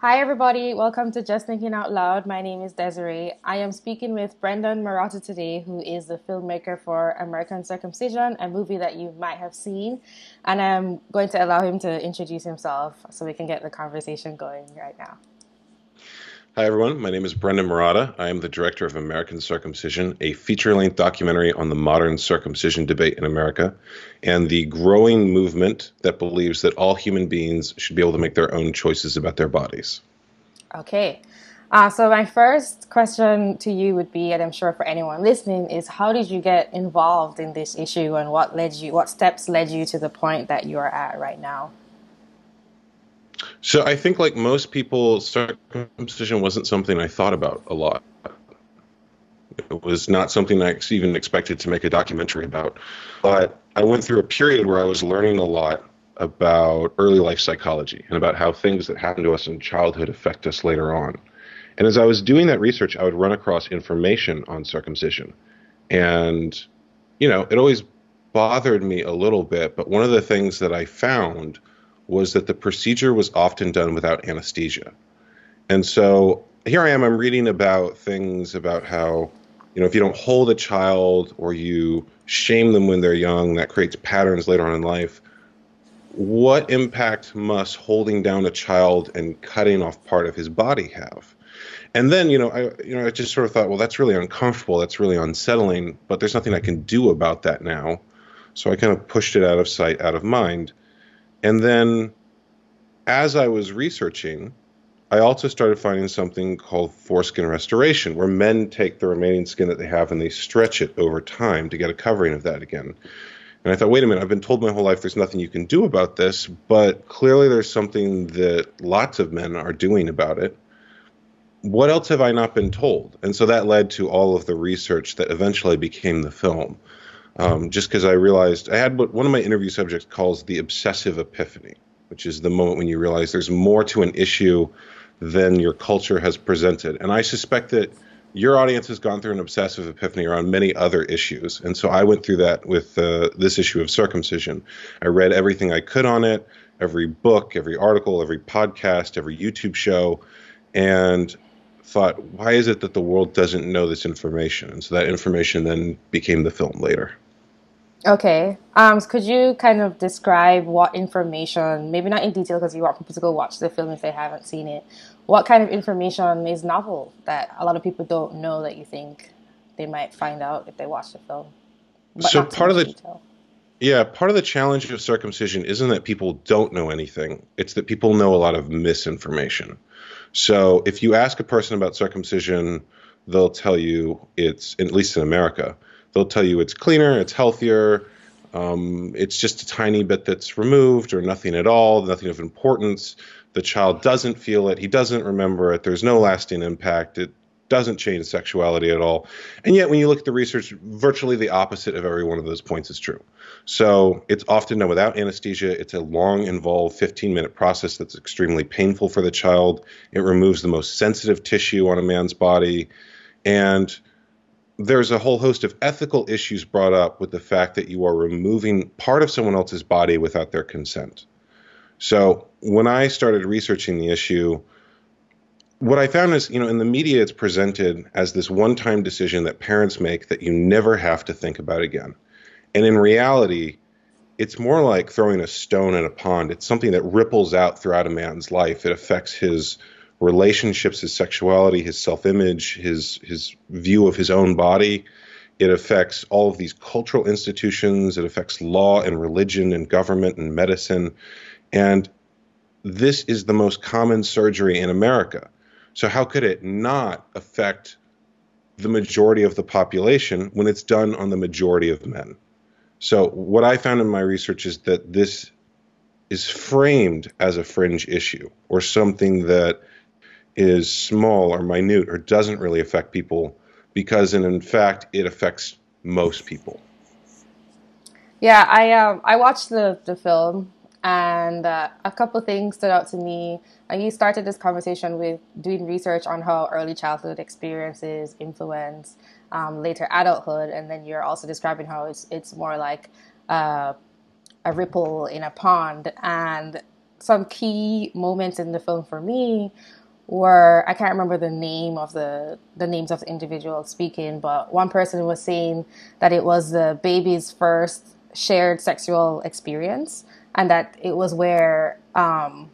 Hi, everybody. Welcome to Just Thinking Out Loud. My name is Desiree. I am speaking with Brendan Marotta today, who is the filmmaker for American Circumcision, a movie that you might have seen. And I'm going to allow him to introduce himself so we can get the conversation going right now. Hi, everyone. My name is Brendan Marotta. I am the director of American Circumcision, a feature length documentary on the modern circumcision debate in America and the growing movement that believes that all human beings should be able to make their own choices about their bodies. Okay. Uh, so, my first question to you would be, and I'm sure for anyone listening, is how did you get involved in this issue and what led you, what steps led you to the point that you are at right now? So I think, like most people, circumcision wasn't something I thought about a lot. It was not something I even expected to make a documentary about. But I went through a period where I was learning a lot about early life psychology and about how things that happen to us in childhood affect us later on. And as I was doing that research, I would run across information on circumcision. And, you know, it always bothered me a little bit. But one of the things that I found was that the procedure was often done without anesthesia. And so here I am, I'm reading about things about how, you know, if you don't hold a child or you shame them when they're young, that creates patterns later on in life. What impact must holding down a child and cutting off part of his body have? And then, you know, I you know, I just sort of thought, well, that's really uncomfortable, that's really unsettling, but there's nothing I can do about that now. So I kind of pushed it out of sight, out of mind. And then as I was researching, I also started finding something called foreskin restoration, where men take the remaining skin that they have and they stretch it over time to get a covering of that again. And I thought, wait a minute, I've been told my whole life there's nothing you can do about this, but clearly there's something that lots of men are doing about it. What else have I not been told? And so that led to all of the research that eventually became the film. Um, just because I realized I had what one of my interview subjects calls the obsessive epiphany, which is the moment when you realize there's more to an issue than your culture has presented. And I suspect that your audience has gone through an obsessive epiphany around many other issues. And so I went through that with uh, this issue of circumcision. I read everything I could on it, every book, every article, every podcast, every YouTube show, and thought, why is it that the world doesn't know this information? And so that information then became the film later. Okay. Um, could you kind of describe what information, maybe not in detail because you want people to go watch the film if they haven't seen it, what kind of information is novel that a lot of people don't know that you think they might find out if they watch the film? so part of the detail. yeah part of the challenge of circumcision isn't that people don't know anything it's that people know a lot of misinformation so if you ask a person about circumcision they'll tell you it's at least in america they'll tell you it's cleaner, it's healthier, um, it's just a tiny bit that's removed or nothing at all, nothing of importance. The child doesn't feel it, he doesn't remember it, there's no lasting impact, it doesn't change sexuality at all. And yet, when you look at the research, virtually the opposite of every one of those points is true. So it's often done without anesthesia. It's a long, involved 15 minute process that's extremely painful for the child. It removes the most sensitive tissue on a man's body. And there's a whole host of ethical issues brought up with the fact that you are removing part of someone else's body without their consent. So when I started researching the issue, what I found is, you know, in the media, it's presented as this one time decision that parents make that you never have to think about again. And in reality, it's more like throwing a stone in a pond. It's something that ripples out throughout a man's life. It affects his relationships, his sexuality, his self-image, his his view of his own body. It affects all of these cultural institutions. It affects law and religion and government and medicine. And this is the most common surgery in America. So how could it not affect the majority of the population when it's done on the majority of men? So what I found in my research is that this is framed as a fringe issue or something that is small or minute or doesn't really affect people because in, fact it affects most people. Yeah i um i watched the the film and uh, a couple things stood out to me. And you started this conversation with doing research on how early childhood experiences influence um, later adulthood and then you're also describing how it's it's more like uh, a ripple in a pond. And some key moments in the film for me were I can't remember the name of the the names of the individuals speaking, but one person was saying that it was the baby's first shared sexual experience, and that it was where um,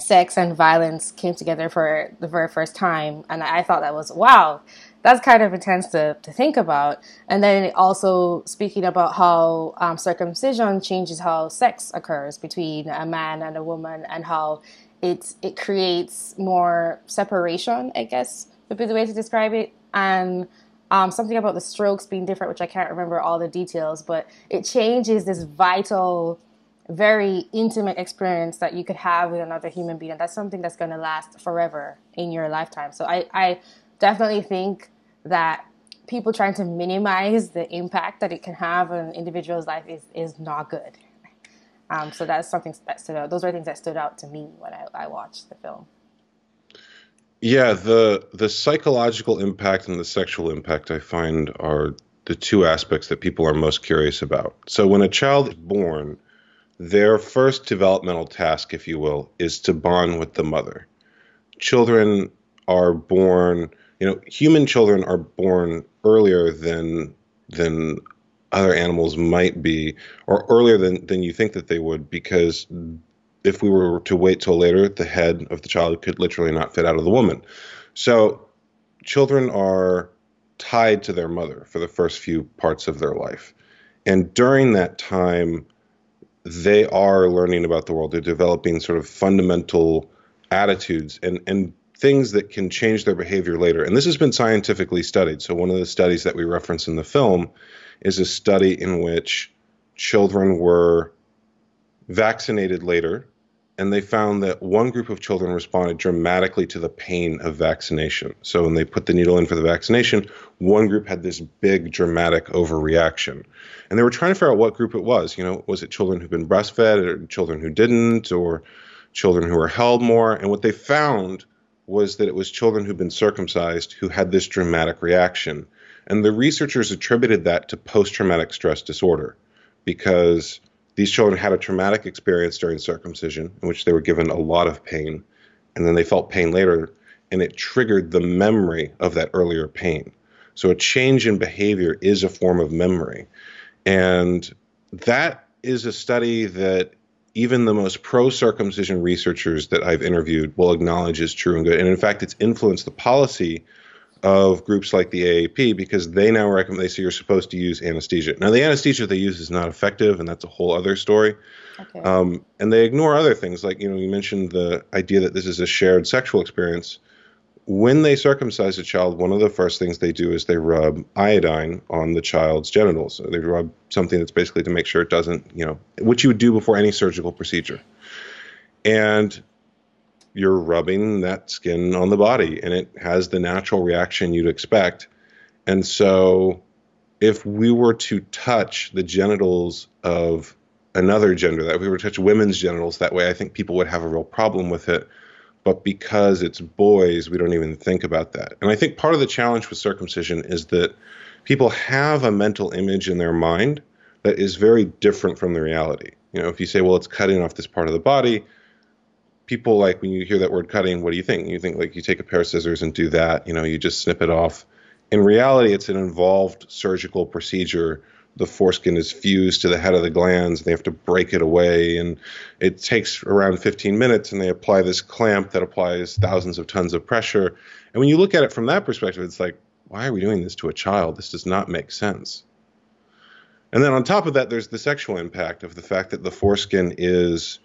sex and violence came together for the very first time. And I thought that was wow, that's kind of intense to, to think about. And then also speaking about how um, circumcision changes how sex occurs between a man and a woman, and how it it creates more separation. I guess would be the way to describe it. And um, something about the strokes being different, which I can't remember all the details, but it changes this vital very intimate experience that you could have with another human being. And that's something that's going to last forever in your lifetime. So I, I definitely think that people trying to minimize the impact that it can have on an individual's life is, is not good. Um, so that's something that stood out. Those are things that stood out to me when I, I watched the film. Yeah, the the psychological impact and the sexual impact I find are the two aspects that people are most curious about. So when a child is born, their first developmental task, if you will, is to bond with the mother. Children are born, you know, human children are born earlier than than other animals might be, or earlier than, than you think that they would, because if we were to wait till later, the head of the child could literally not fit out of the woman. So children are tied to their mother for the first few parts of their life. And during that time, they are learning about the world. They're developing sort of fundamental attitudes and, and things that can change their behavior later. And this has been scientifically studied. So, one of the studies that we reference in the film is a study in which children were vaccinated later and they found that one group of children responded dramatically to the pain of vaccination. So when they put the needle in for the vaccination, one group had this big dramatic overreaction. And they were trying to figure out what group it was. You know, was it children who'd been breastfed or children who didn't or children who were held more? And what they found was that it was children who'd been circumcised who had this dramatic reaction. And the researchers attributed that to post traumatic stress disorder because these children had a traumatic experience during circumcision in which they were given a lot of pain, and then they felt pain later, and it triggered the memory of that earlier pain. So a change in behavior is a form of memory. And that is a study that even the most pro circumcision researchers that I've interviewed will acknowledge is true and good. And in fact, it's influenced the policy of groups like the AAP because they now recommend they say you're supposed to use anesthesia. Now the anesthesia they use is not effective, and that's a whole other story. Okay. Um, and they ignore other things like you know you mentioned the idea that this is a shared sexual experience. When they circumcise a child, one of the first things they do is they rub iodine on the child's genitals. So they rub something that's basically to make sure it doesn't, you know, what you would do before any surgical procedure. And you're rubbing that skin on the body and it has the natural reaction you'd expect. And so if we were to touch the genitals of another gender, that if we were to touch women's genitals that way, I think people would have a real problem with it. But because it's boys, we don't even think about that. And I think part of the challenge with circumcision is that people have a mental image in their mind that is very different from the reality. You know, if you say, well, it's cutting off this part of the body, people like when you hear that word cutting, what do you think? You think like you take a pair of scissors and do that, you know, you just snip it off. In reality, it's an involved surgical procedure. The foreskin is fused to the head of the glans, and they have to break it away. And it takes around 15 minutes, and they apply this clamp that applies thousands of tons of pressure. And when you look at it from that perspective, it's like, why are we doing this to a child? This does not make sense. And then on top of that, there's the sexual impact of the fact that the foreskin is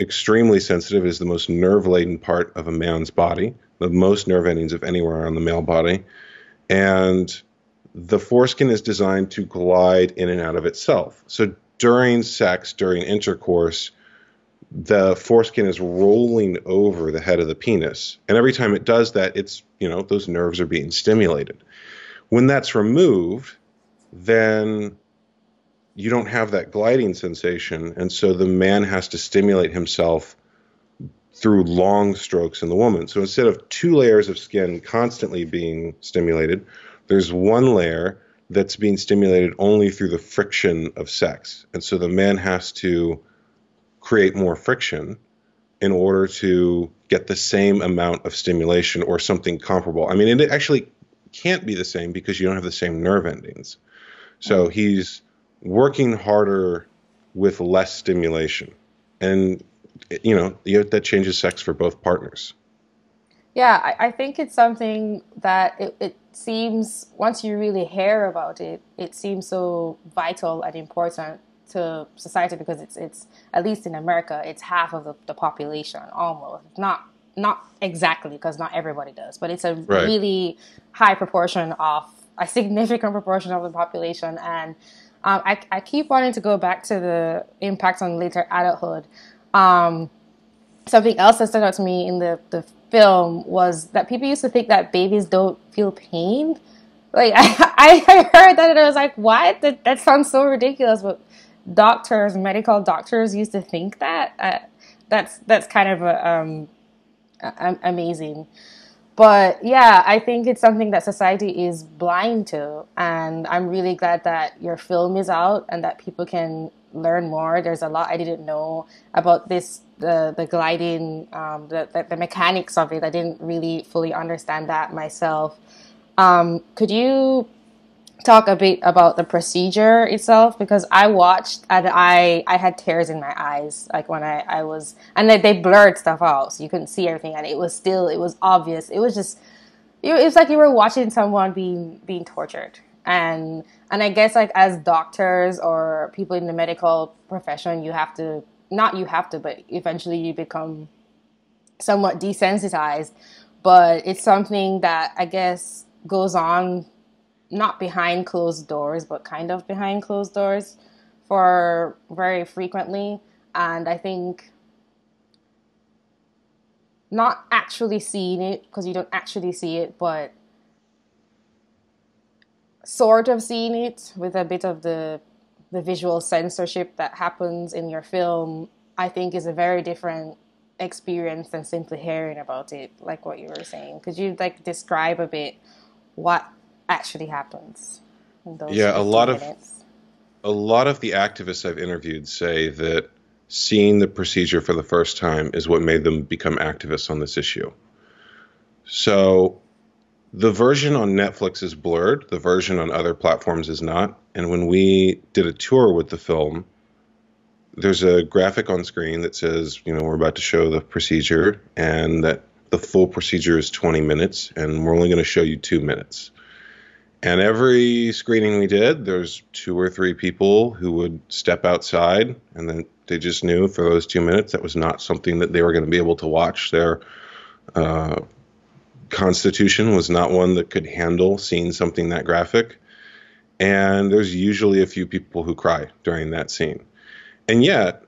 extremely sensitive is the most nerve laden part of a man's body, the most nerve endings of anywhere on the male body. And the foreskin is designed to glide in and out of itself. So during sex, during intercourse, the foreskin is rolling over the head of the penis. And every time it does that, it's, you know, those nerves are being stimulated. When that's removed, then you don't have that gliding sensation, and so the man has to stimulate himself through long strokes in the woman. So instead of two layers of skin constantly being stimulated, there's one layer that's being stimulated only through the friction of sex. And so the man has to create more friction in order to get the same amount of stimulation or something comparable. I mean, it actually can't be the same because you don't have the same nerve endings. So he's working harder with less stimulation. And, you know, that changes sex for both partners. Yeah, I, I think it's something that it, it seems, once you really hear about it, it seems so vital and important to society because it's it's at least in America it's half of the, the population almost not not exactly because not everybody does but it's a right. really high proportion of a significant proportion of the population and um, I, I keep wanting to go back to the impact on later adulthood um, something else that stood out to me in the, the film was that people used to think that babies don't feel pain like I, I heard that and I was like, what? That, that sounds so ridiculous. But doctors, medical doctors used to think that. Uh, that's that's kind of a, um, a, amazing. But yeah, I think it's something that society is blind to, and I'm really glad that your film is out and that people can learn more. There's a lot I didn't know about this the the gliding, um, the, the, the mechanics of it. I didn't really fully understand that myself. Um, could you talk a bit about the procedure itself because I watched and I I had tears in my eyes like when I I was and they, they blurred stuff out so you couldn't see everything and it was still it was obvious. It was just it was like you were watching someone being being tortured. And and I guess like as doctors or people in the medical profession you have to not you have to but eventually you become somewhat desensitized. But it's something that I guess goes on not behind closed doors, but kind of behind closed doors for very frequently. And I think not actually seeing it because you don't actually see it, but sort of seeing it with a bit of the the visual censorship that happens in your film, I think is a very different experience than simply hearing about it, like what you were saying. Could you like describe a bit what actually happens. yeah, a lot minutes. of a lot of the activists I've interviewed say that seeing the procedure for the first time is what made them become activists on this issue. So the version on Netflix is blurred, the version on other platforms is not. And when we did a tour with the film, there's a graphic on screen that says, you know, we're about to show the procedure and that the full procedure is 20 minutes and we're only going to show you two minutes. And every screening we did, there's two or three people who would step outside, and then they just knew for those two minutes that was not something that they were going to be able to watch. Their uh, constitution was not one that could handle seeing something that graphic. And there's usually a few people who cry during that scene. And yet,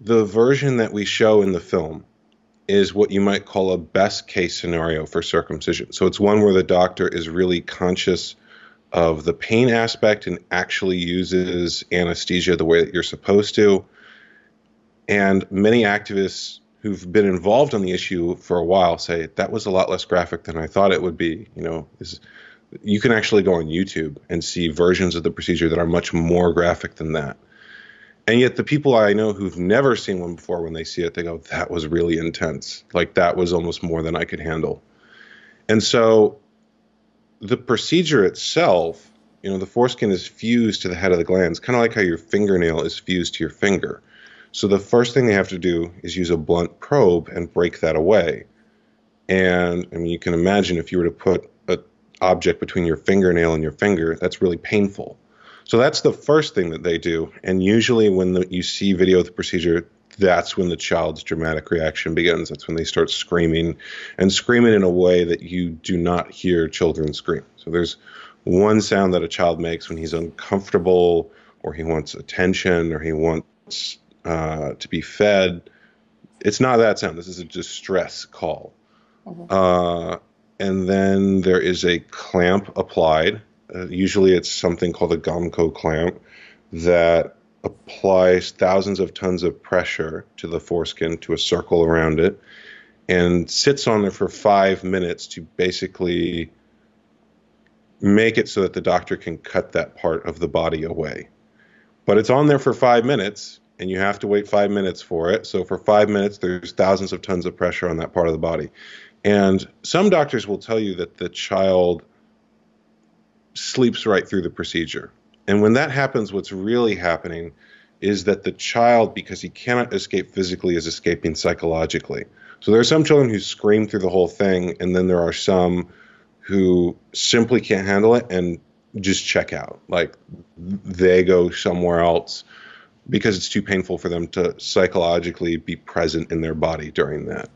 the version that we show in the film is what you might call a best case scenario for circumcision. So it's one where the doctor is really conscious of the pain aspect and actually uses anesthesia the way that you're supposed to. And many activists who've been involved on the issue for a while say that was a lot less graphic than I thought it would be. You know, this, you can actually go on YouTube and see versions of the procedure that are much more graphic than that. And yet, the people I know who've never seen one before, when they see it, they go, "That was really intense. Like that was almost more than I could handle." And so, the procedure itself, you know, the foreskin is fused to the head of the glans, kind of like how your fingernail is fused to your finger. So the first thing they have to do is use a blunt probe and break that away. And I mean, you can imagine if you were to put an object between your fingernail and your finger, that's really painful. So that's the first thing that they do. And usually, when the, you see video of the procedure, that's when the child's dramatic reaction begins. That's when they start screaming and screaming in a way that you do not hear children scream. So there's one sound that a child makes when he's uncomfortable or he wants attention or he wants uh, to be fed. It's not that sound. This is a distress call. Mm-hmm. Uh, and then there is a clamp applied. Uh, usually it's something called a Gomco clamp that applies thousands of tons of pressure to the foreskin to a circle around it and sits on there for five minutes to basically make it so that the doctor can cut that part of the body away. But it's on there for five minutes, and you have to wait five minutes for it. So for five minutes, there's thousands of tons of pressure on that part of the body. And some doctors will tell you that the child sleeps right through the procedure. And when that happens, what's really happening is that the child, because he cannot escape physically, is escaping psychologically. So there are some children who scream through the whole thing, and then there are some who simply can't handle it and just check out. Like they go somewhere else because it's too painful for them to psychologically be present in their body during that.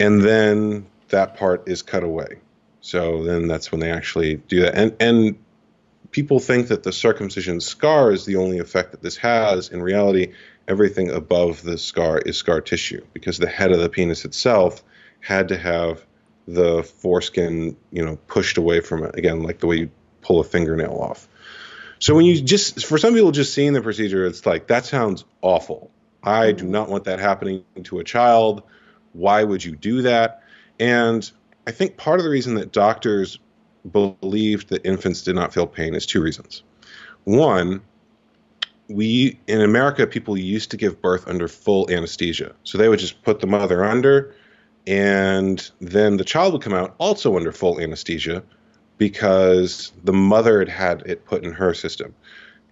And then that part is cut away. So then that's when they actually do that. And and people think that the circumcision scar is the only effect that this has. In reality, everything above the scar is scar tissue because the head of the penis itself had to have the foreskin, you know, pushed away from it. Again, like the way you pull a fingernail off. So when you just, for some people, just seeing the procedure, it's like that sounds awful. I do not want that happening to a child. Why would you do that? And I think part of the reason that doctors believed that infants did not feel pain is two reasons. One, we in America, people used to give birth under full anesthesia. So they would just put the mother under, and then the child would come out also under full anesthesia because the mother had had it put in her system.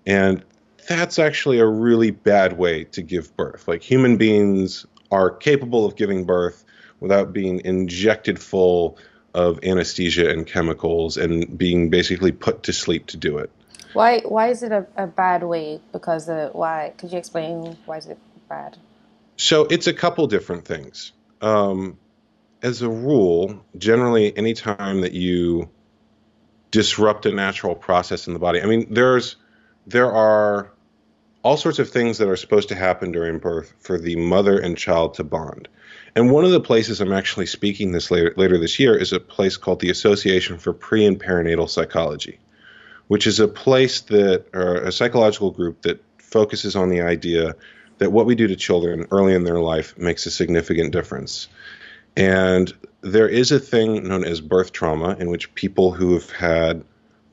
And that's actually a really bad way to give birth. Like human beings are capable of giving birth without being injected full of anesthesia and chemicals and being basically put to sleep to do it. Why why is it a, a bad way? Because uh, why? Could you explain why is it bad? So it's a couple different things. Um, as a rule, generally, anytime that you disrupt a natural process in the body, I mean, there's there are all sorts of things that are supposed to happen during birth for the mother and child to bond. And one of the places I'm actually speaking this later, later this year is a place called the Association for Pre and Perinatal Psychology, which is a place that, or a psychological group that focuses on the idea that what we do to children early in their life makes a significant difference. And there is a thing known as birth trauma, in which people who have had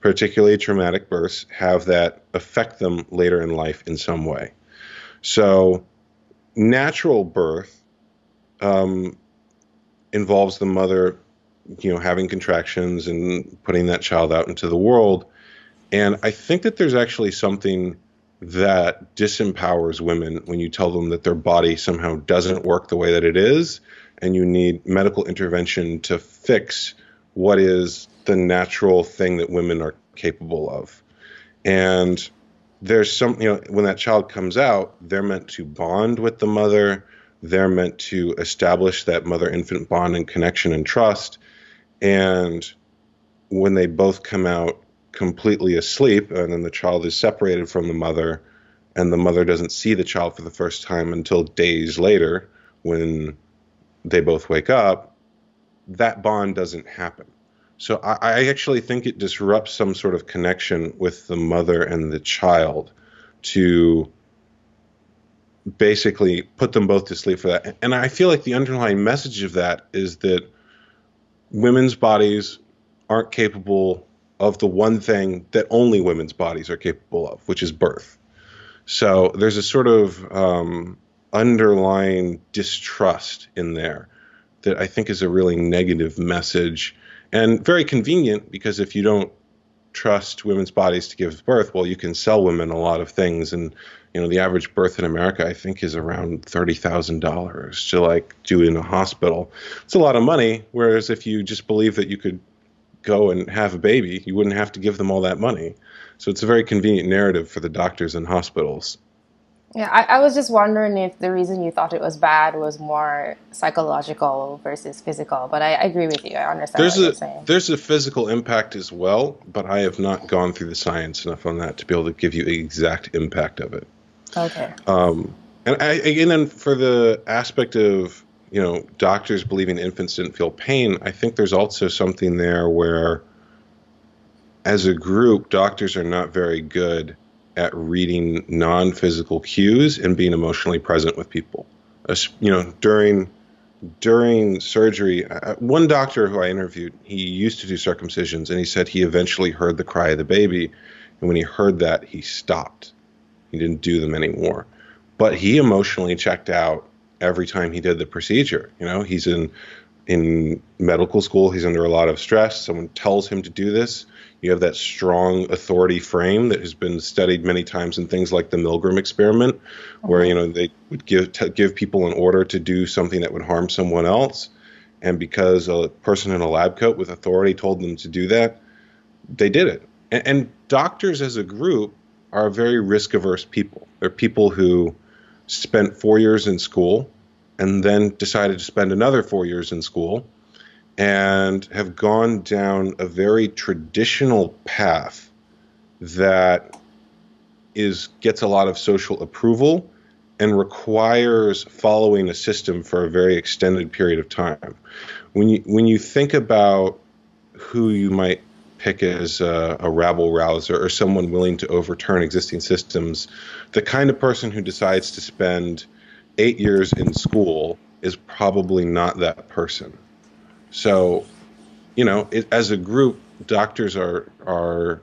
particularly traumatic births have that affect them later in life in some way. So, natural birth um, involves the mother, you know, having contractions and putting that child out into the world. And I think that there's actually something that disempowers women when you tell them that their body somehow doesn't work the way that it is, and you need medical intervention to fix what is the natural thing that women are capable of. And there's some, you know, when that child comes out, they're meant to bond with the mother they're meant to establish that mother infant bond and connection and trust. And when they both come out completely asleep, and then the child is separated from the mother, and the mother doesn't see the child for the first time until days later when they both wake up, that bond doesn't happen. So I, I, actually think it disrupts some sort of connection with the mother and the child to basically put them both to sleep for that. And I feel like the underlying message of that is that women's bodies aren't capable of the one thing that only women's bodies are capable of, which is birth. So there's a sort of um, underlying distrust in there that I think is a really negative message and very convenient because if you don't trust women's bodies to give birth, well, you can sell women a lot of things. And you know the average birth in america i think is around $30000 to like do in a hospital. It's a lot of money whereas if you just believe that you could go and have a baby you wouldn't have to give them all that money. So it's a very convenient narrative for the doctors and hospitals yeah I, I was just wondering if the reason you thought it was bad was more psychological versus physical but i, I agree with you. I understand there's what a, you're saying. there's a physical impact as well but i have not gone through the science enough on that to be able to give you the exact impact of it. Okay. Um, and I, and then for the aspect of you know doctors believing infants didn't feel pain, I think there's also something there where, as a group, doctors are not very good at reading non-physical cues and being emotionally present with people. You know, during during surgery, uh, one doctor who I interviewed, he used to do circumcisions, and he said he eventually heard the cry of the baby, and when he heard that, he stopped he didn't do them anymore but he emotionally checked out every time he did the procedure. You know, he's in in medical school, he's under a lot of stress. Someone tells him to do this. You have that strong authority frame that has been studied many times in things like the Milgram experiment, where uh-huh. you know they would give t- give people an order to do something that would harm someone else, and because a person in a lab coat with authority told them to do that, they did it. And, and doctors as a group are very risk averse people. They're people who spent four years in school and then decided to spend another four years in school and have gone down a very traditional path that is gets a lot of social approval and requires following a system for a very extended period of time. When you when you think about who you might pick as a, a rabble rouser or someone willing to overturn existing systems, the kind of person who decides to spend eight years in school is probably not that person. So, you know, it, as a group, doctors are are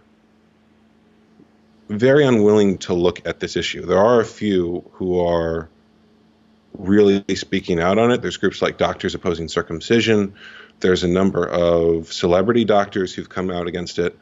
very unwilling to look at this issue. There are a few who are really speaking out on it. There's groups like Doctors Opposing Circumcision. There's a number of celebrity doctors who've come out against it.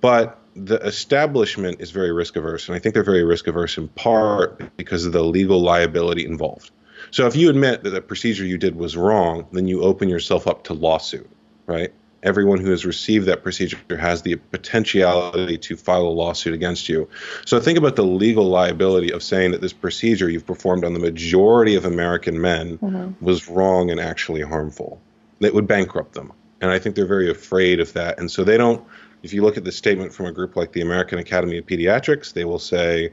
But the establishment is very risk averse, and I think they're very risk averse in part because of the legal liability involved. So if you admit that the procedure you did was wrong, then you open yourself up to lawsuit, right? Everyone who has received that procedure has the potentiality to file a lawsuit against you. So think about the legal liability of saying that this procedure you've performed on the majority of American men mm-hmm. was wrong and actually harmful. That would bankrupt them. And I think they're very afraid of that. And so they don't if you look at the statement from a group like the American Academy of Pediatrics, they will say,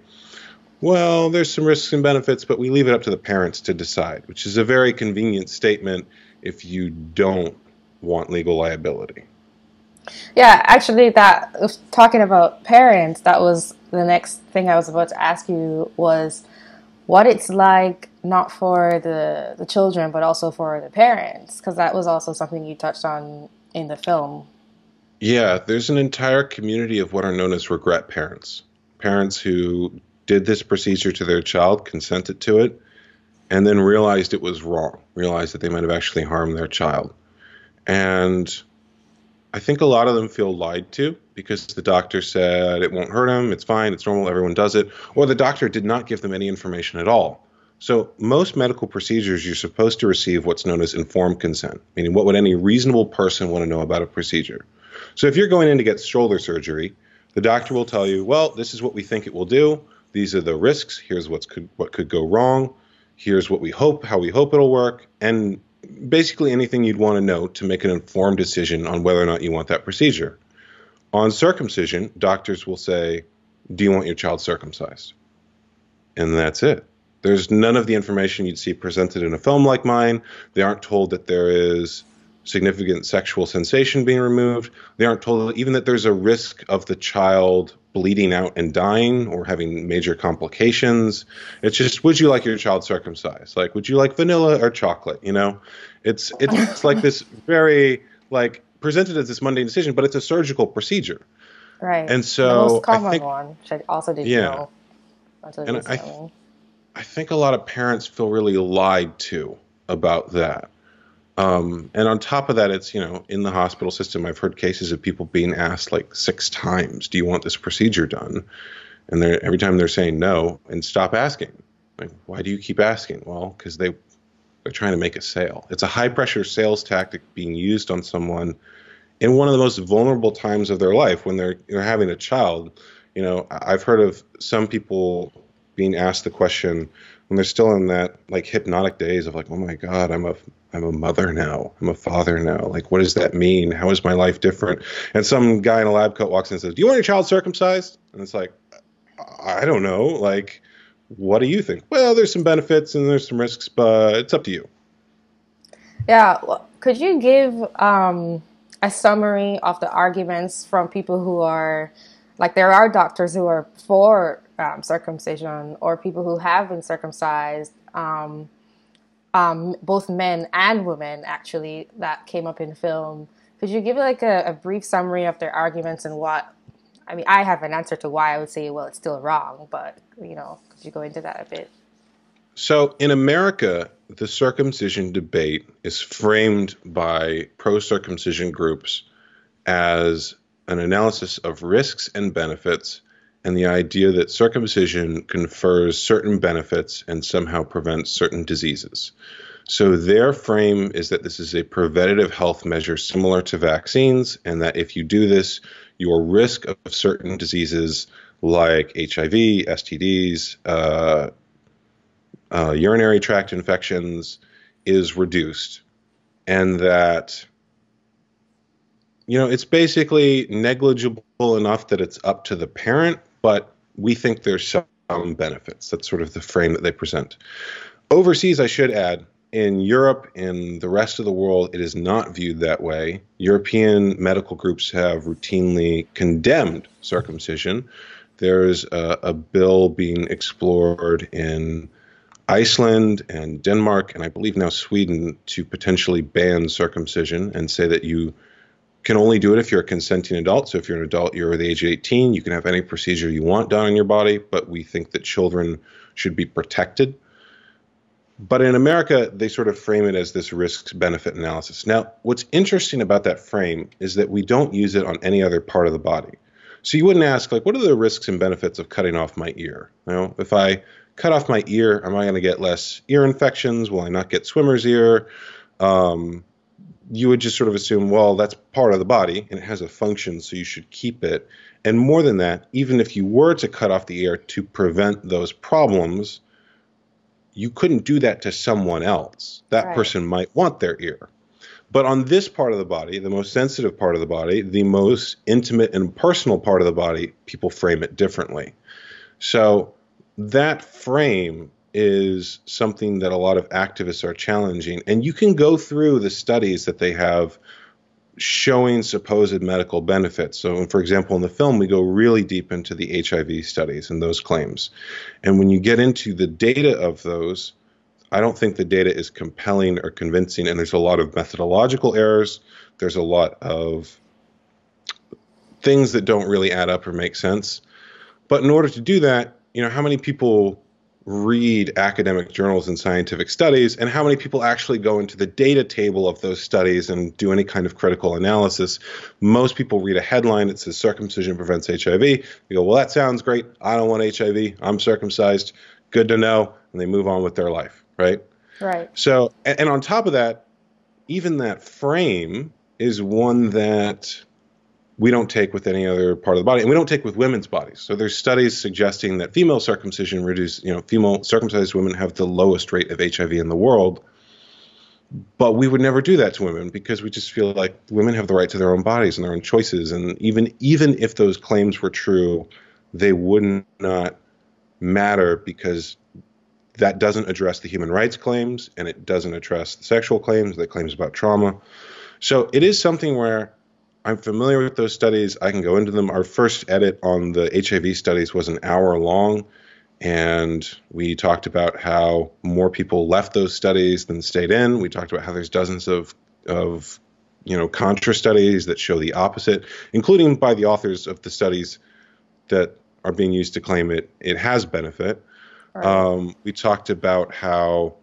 well, there's some risks and benefits, but we leave it up to the parents to decide, which is a very convenient statement if you don't want legal liability. Yeah, actually, that talking about parents, that was the next thing I was about to ask you was what it's like not for the the children, but also for the parents, because that was also something you touched on in the film. Yeah, there's an entire community of what are known as regret parents. Parents who did this procedure to their child, consented to it, and then realized it was wrong, realized that they might have actually harmed their child. And I think a lot of them feel lied to because the doctor said it won't hurt them, it's fine, it's normal, everyone does it, or the doctor did not give them any information at all. So, most medical procedures, you're supposed to receive what's known as informed consent, meaning what would any reasonable person want to know about a procedure? So if you're going in to get shoulder surgery, the doctor will tell you, well, this is what we think it will do. These are the risks. Here's what's could, what could go wrong. Here's what we hope, how we hope it'll work, and basically anything you'd want to know to make an informed decision on whether or not you want that procedure. On circumcision, doctors will say, Do you want your child circumcised? And that's it. There's none of the information you'd see presented in a film like mine. They aren't told that there is significant sexual sensation being removed. They aren't told even that there's a risk of the child bleeding out and dying or having major complications. It's just, would you like your child circumcised? Like, would you like vanilla or chocolate? You know, it's it's, it's like this very like presented as this mundane decision, but it's a surgical procedure. Right. And so the most common I think, one, which I also didn't yeah. know until and I, I think a lot of parents feel really lied to about that. Um, and on top of that, it's, you know, in the hospital system, I've heard cases of people being asked like six times, do you want this procedure done? And they're, every time they're saying no and stop asking. Like, why do you keep asking? Well, because they, they're trying to make a sale. It's a high pressure sales tactic being used on someone in one of the most vulnerable times of their life when they're, they're having a child. You know, I've heard of some people being asked the question when they're still in that like hypnotic days of like, oh my God, I'm a I'm a mother now. I'm a father now. Like, what does that mean? How is my life different? And some guy in a lab coat walks in and says, Do you want your child circumcised? And it's like, I don't know. Like, what do you think? Well, there's some benefits and there's some risks, but it's up to you. Yeah. Could you give um, a summary of the arguments from people who are, like, there are doctors who are for um, circumcision or people who have been circumcised? Um, um, both men and women actually that came up in film. Could you give like a, a brief summary of their arguments and what I mean, I have an answer to why I would say, well, it's still wrong, but you know, could you go into that a bit? So in America, the circumcision debate is framed by pro circumcision groups as an analysis of risks and benefits and the idea that circumcision confers certain benefits and somehow prevents certain diseases. So their frame is that this is a preventative health measure similar to vaccines, and that if you do this, your risk of certain diseases like HIV, STDs, uh, uh, urinary tract infections is reduced, and that you know it's basically negligible enough that it's up to the parent, but we think there's some benefits. That's sort of the frame that they present. Overseas, I should add, in Europe in the rest of the world, it is not viewed that way. European medical groups have routinely condemned circumcision. There's a, a bill being explored in Iceland and Denmark, and I believe now Sweden, to potentially ban circumcision and say that you can only do it if you're a consenting adult. So if you're an adult, you're the age of 18, you can have any procedure you want done on your body, but we think that children should be protected. But in America, they sort of frame it as this risk benefit analysis. Now, what's interesting about that frame is that we don't use it on any other part of the body. So you wouldn't ask, like, what are the risks and benefits of cutting off my ear? You know, if I cut off my ear, am I going to get less ear infections? Will I not get swimmer's ear? Um, you would just sort of assume, well, that's part of the body and it has a function, so you should keep it. And more than that, even if you were to cut off the ear to prevent those problems, you couldn't do that to someone else. That right. person might want their ear. But on this part of the body, the most sensitive part of the body, the most intimate and personal part of the body, people frame it differently. So that frame is something that a lot of activists are challenging. And you can go through the studies that they have showing supposed medical benefits. So, for example, in the film, we go really deep into the HIV studies and those claims. And when you get into the data of those, I don't think the data is compelling or convincing. And there's a lot of methodological errors, there's a lot of things that don't really add up or make sense. But in order to do that, you know, how many people read academic journals and scientific studies and how many people actually go into the data table of those studies and do any kind of critical analysis. Most people read a headline that says circumcision prevents HIV. They go, well, that sounds great. I don't want HIV. I'm circumcised. Good to know. And they move on with their life, right? Right. So, and, and on top of that, even that frame is one that we don't take with any other part of the body, and we don't take with women's bodies. So there's studies suggesting that female circumcision reduce, you know, female circumcised women have the lowest rate of HIV in the world. But we would never do that to women because we just feel like women have the right to their own bodies and their own choices. And even even if those claims were true, they would not matter because that doesn't address the human rights claims and it doesn't address the sexual claims, the claims about trauma. So it is something where I'm familiar with those studies. I can go into them. Our first edit on the HIV studies was an hour long, and we talked about how more people left those studies than stayed in. We talked about how there's dozens of of you know contra studies that show the opposite, including by the authors of the studies that are being used to claim it it has benefit. Right. Um, we talked about how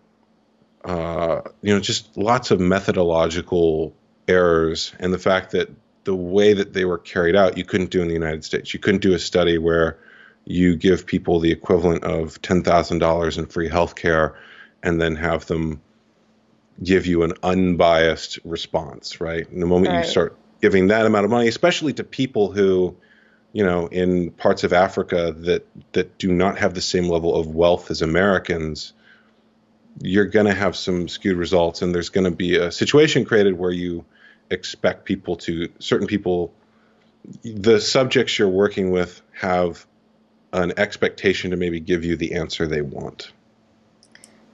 uh, you know just lots of methodological errors and the fact that the way that they were carried out, you couldn't do in the United States. You couldn't do a study where you give people the equivalent of $10,000 in free health care and then have them give you an unbiased response, right? And the moment right. you start giving that amount of money, especially to people who, you know, in parts of Africa that that do not have the same level of wealth as Americans, you're going to have some skewed results and there's going to be a situation created where you expect people to certain people the subjects you're working with have an expectation to maybe give you the answer they want.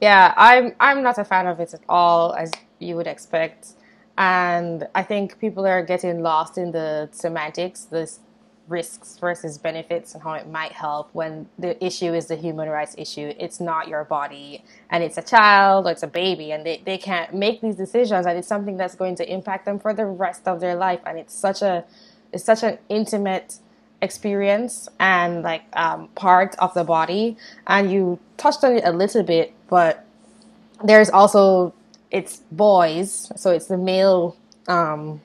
Yeah, I'm I'm not a fan of it at all, as you would expect. And I think people are getting lost in the semantics, this risks versus benefits and how it might help when the issue is the human rights issue. It's not your body and it's a child or it's a baby and they, they can't make these decisions and it's something that's going to impact them for the rest of their life and it's such a it's such an intimate experience and like um, part of the body, and you touched on it a little bit, but there's also it's boys, so it's the male um,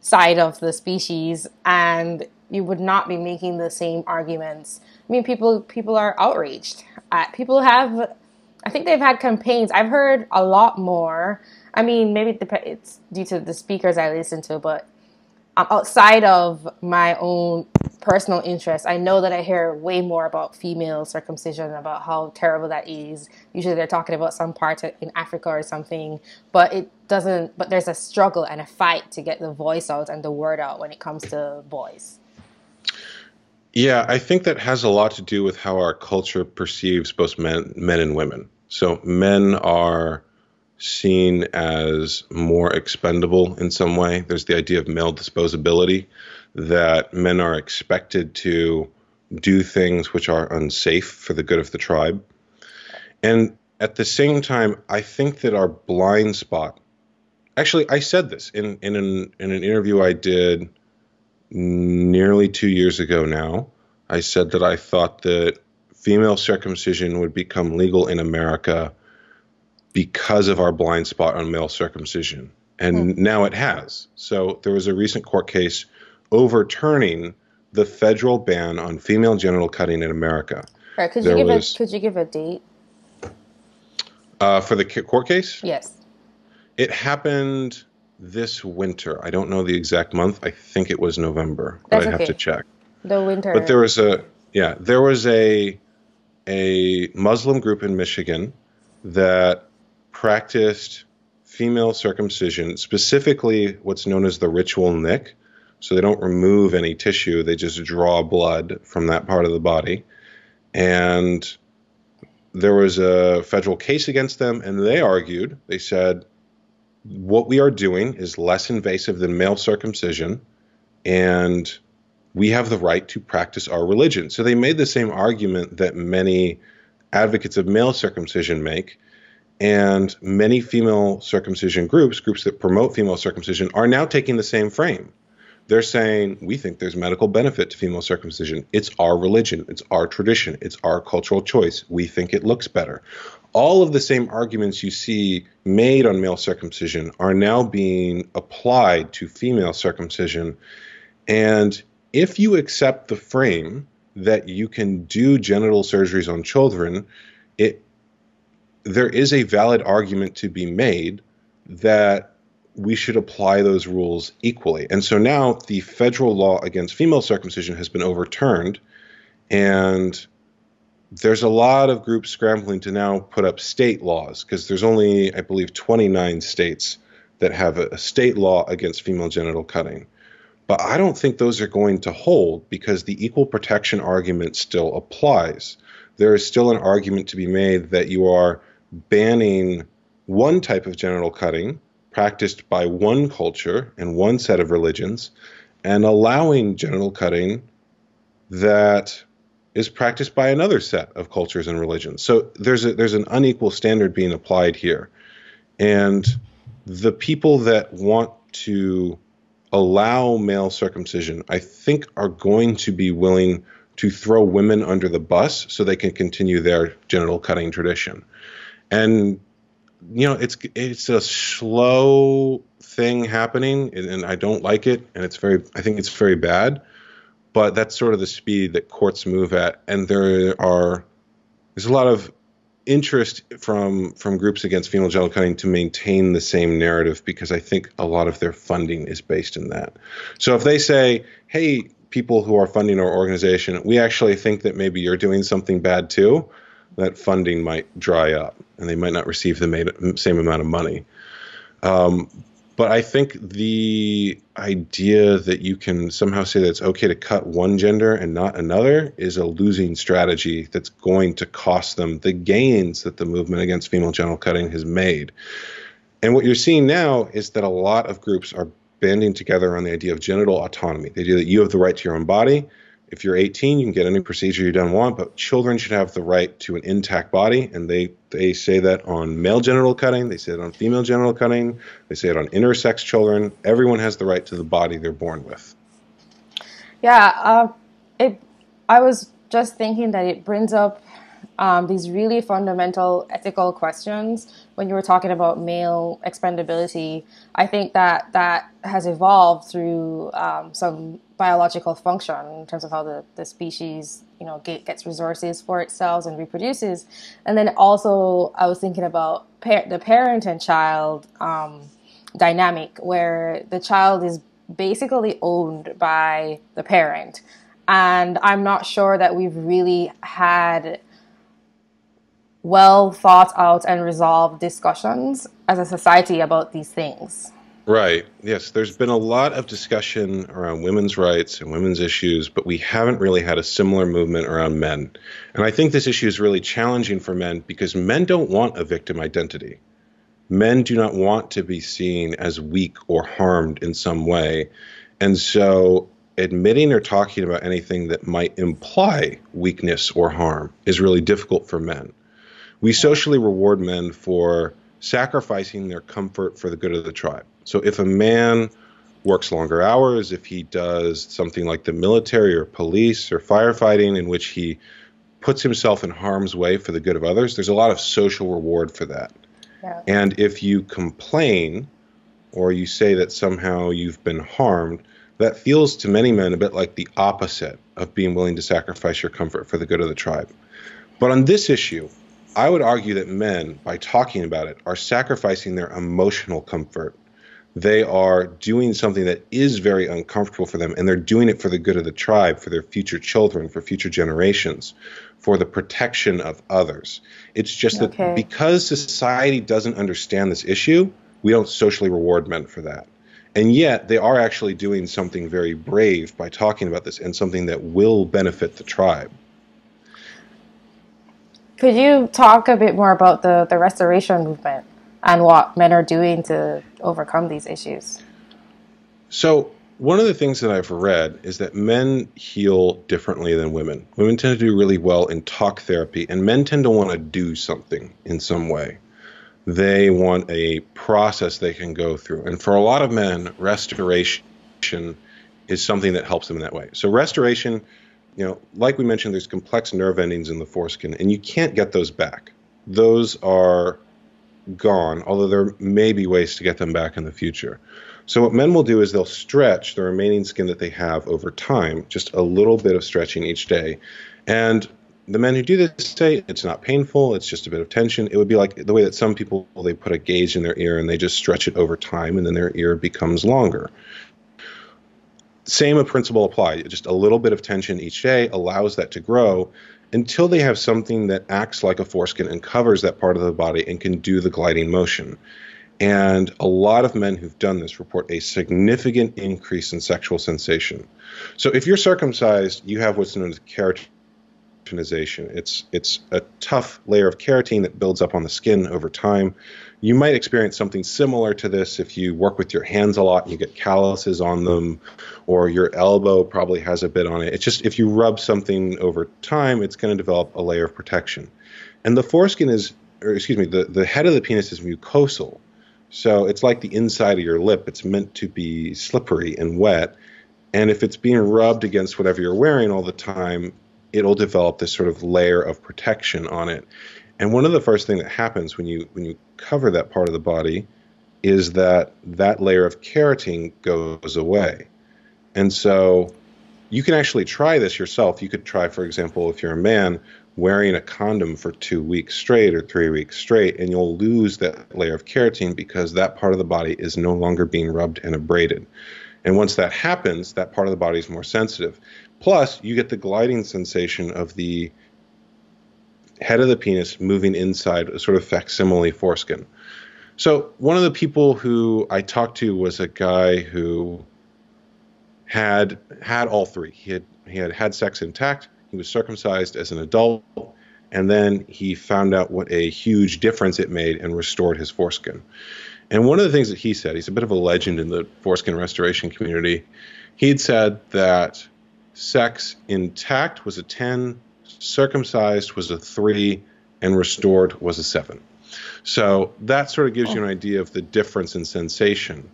side of the species, and you would not be making the same arguments. I mean, people people are outraged. Uh, people have, I think they've had campaigns. I've heard a lot more. I mean, maybe it's due to the speakers I listen to, but um, outside of my own personal interest, I know that I hear way more about female circumcision, about how terrible that is. Usually they're talking about some part in Africa or something, but it doesn't, but there's a struggle and a fight to get the voice out and the word out when it comes to boys. Yeah, I think that has a lot to do with how our culture perceives both men, men and women. So men are seen as more expendable in some way. There's the idea of male disposability, that men are expected to do things which are unsafe for the good of the tribe. And at the same time, I think that our blind spot. Actually, I said this in in an in an interview I did nearly two years ago now. I said that I thought that female circumcision would become legal in America because of our blind spot on male circumcision. And hmm. now it has. So there was a recent court case overturning the federal ban on female genital cutting in America. Right. Could you give was, a Could you give a date? Uh, for the court case? Yes. It happened this winter. I don't know the exact month. I think it was November, but That's I have okay. to check. The winter. But there was a yeah, there was a a Muslim group in Michigan that practiced female circumcision, specifically what's known as the ritual nick. So they don't remove any tissue, they just draw blood from that part of the body. And there was a federal case against them, and they argued, they said, what we are doing is less invasive than male circumcision, and we have the right to practice our religion. So they made the same argument that many advocates of male circumcision make and many female circumcision groups, groups that promote female circumcision, are now taking the same frame. They're saying, we think there's medical benefit to female circumcision. It's our religion, it's our tradition, it's our cultural choice. We think it looks better. All of the same arguments you see made on male circumcision are now being applied to female circumcision. And if you accept the frame that you can do genital surgeries on children, it there is a valid argument to be made that we should apply those rules equally. And so now the federal law against female circumcision has been overturned, and there's a lot of groups scrambling to now put up state laws because there's only, I believe, 29 states that have a, a state law against female genital cutting. But I don't think those are going to hold because the equal protection argument still applies. There is still an argument to be made that you are banning one type of genital cutting practiced by one culture and one set of religions and allowing genital cutting that is practiced by another set of cultures and religions. So there's a, there's an unequal standard being applied here. And the people that want to allow male circumcision, I think, are going to be willing to throw women under the bus so they can continue their genital cutting tradition and you know it's it's a slow thing happening and i don't like it and it's very i think it's very bad but that's sort of the speed that courts move at and there are there's a lot of interest from from groups against female genital cutting to maintain the same narrative because i think a lot of their funding is based in that so if they say hey people who are funding our organization we actually think that maybe you're doing something bad too that funding might dry up and they might not receive the same amount of money. Um, but I think the idea that you can somehow say that it's okay to cut one gender and not another is a losing strategy that's going to cost them the gains that the movement against female genital cutting has made. And what you're seeing now is that a lot of groups are banding together on the idea of genital autonomy, the idea that you have the right to your own body, if you're 18, you can get any procedure you don't want, but children should have the right to an intact body, and they they say that on male genital cutting, they say it on female genital cutting, they say it on intersex children. Everyone has the right to the body they're born with. Yeah, uh, it. I was just thinking that it brings up um, these really fundamental ethical questions when you were talking about male expendability. I think that that has evolved through um, some biological function in terms of how the, the species you know get, gets resources for itself and reproduces. And then also I was thinking about par- the parent and child um, dynamic where the child is basically owned by the parent. And I'm not sure that we've really had well thought out and resolved discussions as a society about these things. Right. Yes. There's been a lot of discussion around women's rights and women's issues, but we haven't really had a similar movement around men. And I think this issue is really challenging for men because men don't want a victim identity. Men do not want to be seen as weak or harmed in some way. And so admitting or talking about anything that might imply weakness or harm is really difficult for men. We socially reward men for sacrificing their comfort for the good of the tribe. So if a man works longer hours, if he does something like the military or police or firefighting in which he puts himself in harm's way for the good of others, there's a lot of social reward for that. Yeah. And if you complain or you say that somehow you've been harmed, that feels to many men a bit like the opposite of being willing to sacrifice your comfort for the good of the tribe. But on this issue, I would argue that men, by talking about it, are sacrificing their emotional comfort. They are doing something that is very uncomfortable for them, and they're doing it for the good of the tribe, for their future children, for future generations, for the protection of others. It's just okay. that because society doesn't understand this issue, we don't socially reward men for that. And yet, they are actually doing something very brave by talking about this and something that will benefit the tribe. Could you talk a bit more about the, the restoration movement and what men are doing to overcome these issues? So, one of the things that I've read is that men heal differently than women. Women tend to do really well in talk therapy, and men tend to want to do something in some way. They want a process they can go through. And for a lot of men, restoration is something that helps them in that way. So, restoration you know, like we mentioned, there's complex nerve endings in the foreskin, and you can't get those back. Those are gone, although there may be ways to get them back in the future. So, what men will do is they'll stretch the remaining skin that they have over time, just a little bit of stretching each day. And the men who do this say it's not painful, it's just a bit of tension. It would be like the way that some people they put a gauge in their ear and they just stretch it over time, and then their ear becomes longer. Same principle apply. Just a little bit of tension each day allows that to grow until they have something that acts like a foreskin and covers that part of the body and can do the gliding motion. And a lot of men who've done this report a significant increase in sexual sensation. So if you're circumcised, you have what's known as keratinization. It's it's a tough layer of keratin that builds up on the skin over time. You might experience something similar to this if you work with your hands a lot and you get calluses on them, or your elbow probably has a bit on it. It's just if you rub something over time, it's going to develop a layer of protection. And the foreskin is, or excuse me, the, the head of the penis is mucosal. So it's like the inside of your lip. It's meant to be slippery and wet. And if it's being rubbed against whatever you're wearing all the time, it'll develop this sort of layer of protection on it. And one of the first things that happens when you when you cover that part of the body is that that layer of keratin goes away. And so you can actually try this yourself. You could try, for example, if you're a man, wearing a condom for two weeks straight or three weeks straight, and you'll lose that layer of keratin because that part of the body is no longer being rubbed and abraded. And once that happens, that part of the body is more sensitive. Plus, you get the gliding sensation of the head of the penis moving inside a sort of facsimile foreskin. So one of the people who I talked to was a guy who had had all three. He had he had had sex intact. He was circumcised as an adult, and then he found out what a huge difference it made and restored his foreskin. And one of the things that he said, he's a bit of a legend in the foreskin restoration community. He'd said that sex intact was a 10, circumcised was a three, and restored was a seven. So that sort of gives you an oh. idea of the difference in sensation.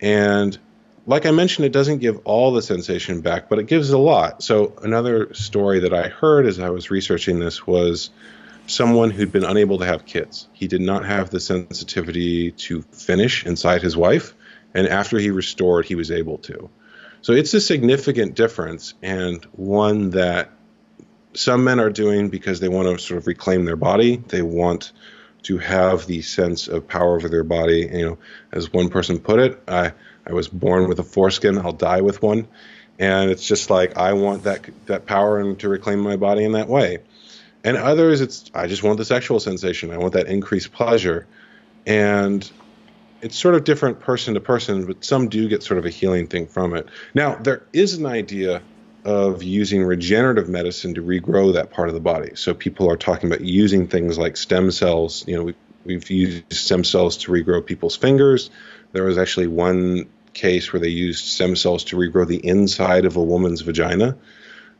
And like I mentioned, it doesn't give all the sensation back, but it gives a lot. So another story that I heard as I was researching this was someone who'd been unable to have kids. He did not have the sensitivity to finish inside his wife, and after he restored, he was able to. So it's a significant difference, and one that some men are doing because they want to sort of reclaim their body. They want to have the sense of power over their body. You know, as one person put it, I I was born with a foreskin. I'll die with one, and it's just like I want that that power and to reclaim my body in that way. And others, it's I just want the sexual sensation. I want that increased pleasure, and it's sort of different person to person, but some do get sort of a healing thing from it. Now, there is an idea of using regenerative medicine to regrow that part of the body. So people are talking about using things like stem cells. You know, we, we've used stem cells to regrow people's fingers. There was actually one case where they used stem cells to regrow the inside of a woman's vagina.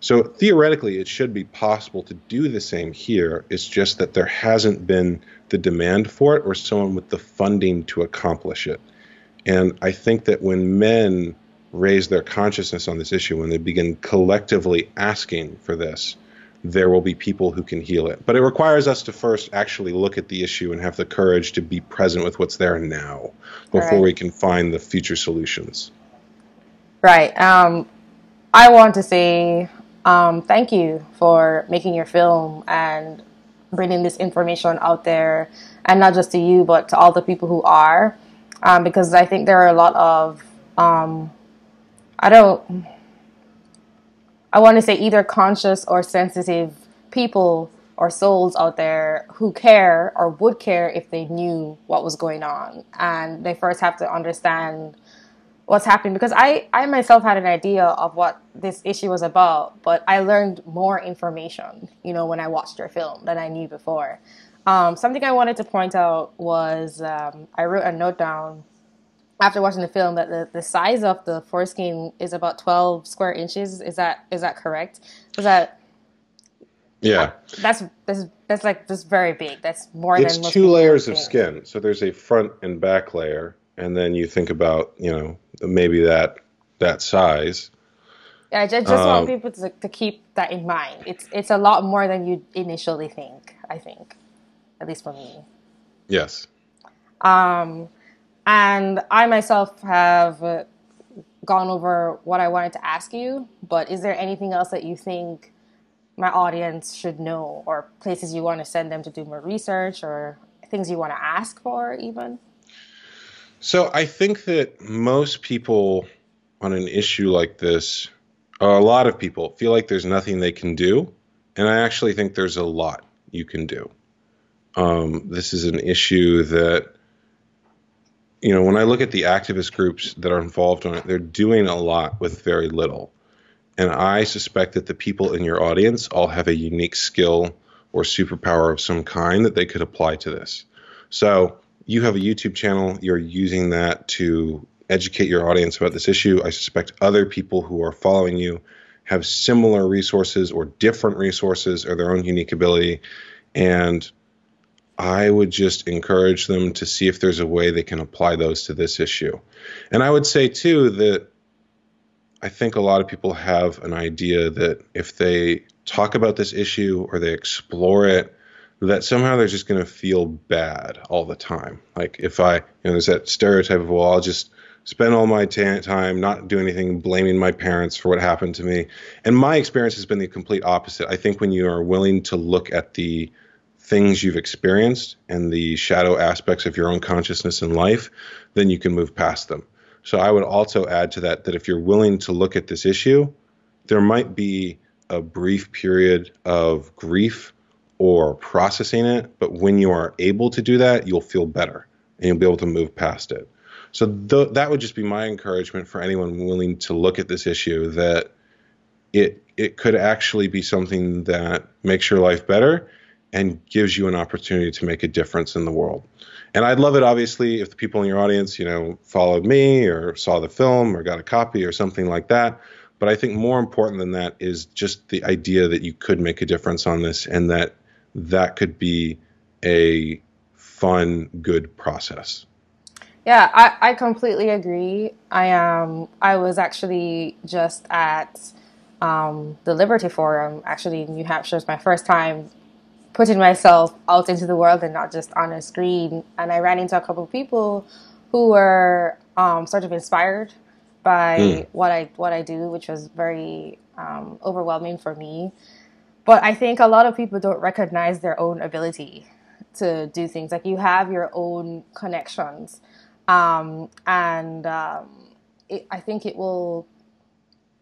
So theoretically, it should be possible to do the same here. It's just that there hasn't been the demand for it or someone with the funding to accomplish it. And I think that when men raise their consciousness on this issue, when they begin collectively asking for this, there will be people who can heal it. But it requires us to first actually look at the issue and have the courage to be present with what's there now before right. we can find the future solutions. Right. Um, I want to say um, thank you for making your film and bringing this information out there, and not just to you, but to all the people who are, um, because I think there are a lot of um, I don't. I want to say either conscious or sensitive people or souls out there who care or would care if they knew what was going on. And they first have to understand what's happening because I, I myself had an idea of what this issue was about, but I learned more information, you know, when I watched your film than I knew before. Um, something I wanted to point out was um, I wrote a note down after watching the film that the, the size of the foreskin is about 12 square inches. Is that is that correct? Is that yeah. That's that's that's like just very big. That's more it's than two layers of skin. So there's a front and back layer, and then you think about you know maybe that that size. Yeah, I just, just um, want people to, to keep that in mind. It's it's a lot more than you initially think. I think, at least for me. Yes. Um, and I myself have gone over what I wanted to ask you, but is there anything else that you think my audience should know, or places you want to send them to do more research, or things you want to ask for, even? So I think that most people on an issue like this, a lot of people feel like there's nothing they can do, and I actually think there's a lot you can do. Um, this is an issue that you know, when I look at the activist groups that are involved on it, they're doing a lot with very little. And I suspect that the people in your audience all have a unique skill or superpower of some kind that they could apply to this. So you have a YouTube channel, you're using that to educate your audience about this issue. I suspect other people who are following you have similar resources or different resources or their own unique ability. And I would just encourage them to see if there's a way they can apply those to this issue. And I would say, too, that I think a lot of people have an idea that if they talk about this issue or they explore it, that somehow they're just going to feel bad all the time. Like if I, you know, there's that stereotype of, well, I'll just spend all my t- time not do anything, blaming my parents for what happened to me. And my experience has been the complete opposite. I think when you are willing to look at the things you've experienced and the shadow aspects of your own consciousness in life, then you can move past them. So I would also add to that that if you're willing to look at this issue, there might be a brief period of grief or processing it, but when you are able to do that, you'll feel better and you'll be able to move past it. So th- that would just be my encouragement for anyone willing to look at this issue that it it could actually be something that makes your life better and gives you an opportunity to make a difference in the world. And I'd love it, obviously, if the people in your audience, you know, followed me or saw the film or got a copy or something like that. But I think more important than that is just the idea that you could make a difference on this and that that could be a fun, good process. Yeah, I, I completely agree. I. Um, I was actually just at um, the Liberty Forum, actually in New Hampshire. It's my first time putting myself out into the world and not just on a screen. And I ran into a couple of people who were um, sort of inspired by mm. what I what I do, which was very um, overwhelming for me. But I think a lot of people don't recognize their own ability to do things. Like you have your own connections, um, and um, it, I think it will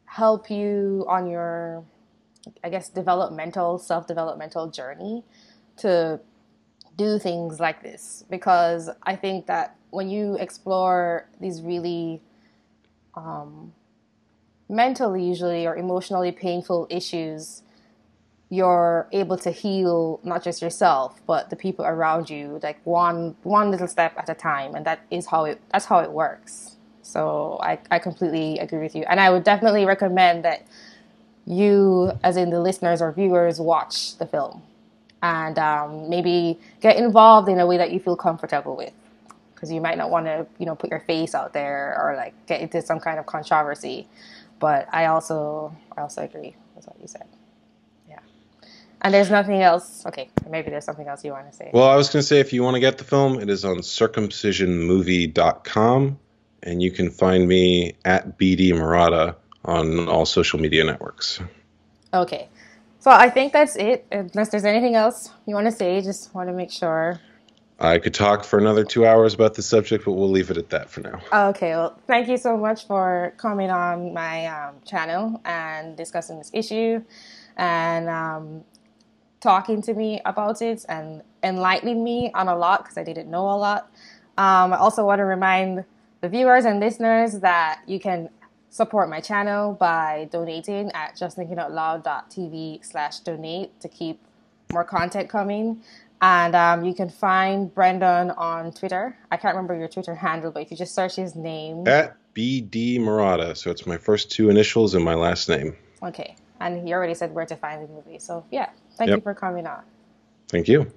help you on your, I guess, developmental self developmental journey to do things like this. Because I think that when you explore these really um, mentally, usually, or emotionally painful issues, you're able to heal not just yourself but the people around you, like one one little step at a time, and that is how it that's how it works. So I, I completely agree with you, and I would definitely recommend that you, as in the listeners or viewers, watch the film and um, maybe get involved in a way that you feel comfortable with. Because you might not want to you know put your face out there or like get into some kind of controversy. But i also i also agree with what you said. Yeah. And there's nothing else? Okay maybe there's something else you want to say. Well i was going to say if you want to get the film it is on circumcisionmovie.com and you can find me at bd marotta on all social media networks okay so I think that's it. Unless there's anything else you want to say, just want to make sure. I could talk for another two hours about the subject, but we'll leave it at that for now. Okay. Well, thank you so much for coming on my um, channel and discussing this issue and um, talking to me about it and enlightening me on a lot because I didn't know a lot. Um, I also want to remind the viewers and listeners that you can support my channel by donating at justthinkingoutloud.tv slash donate to keep more content coming. And um, you can find Brendon on Twitter. I can't remember your Twitter handle, but if you just search his name. At BD Marotta. So it's my first two initials and my last name. Okay. And he already said where to find the movie. So yeah, thank yep. you for coming on. Thank you.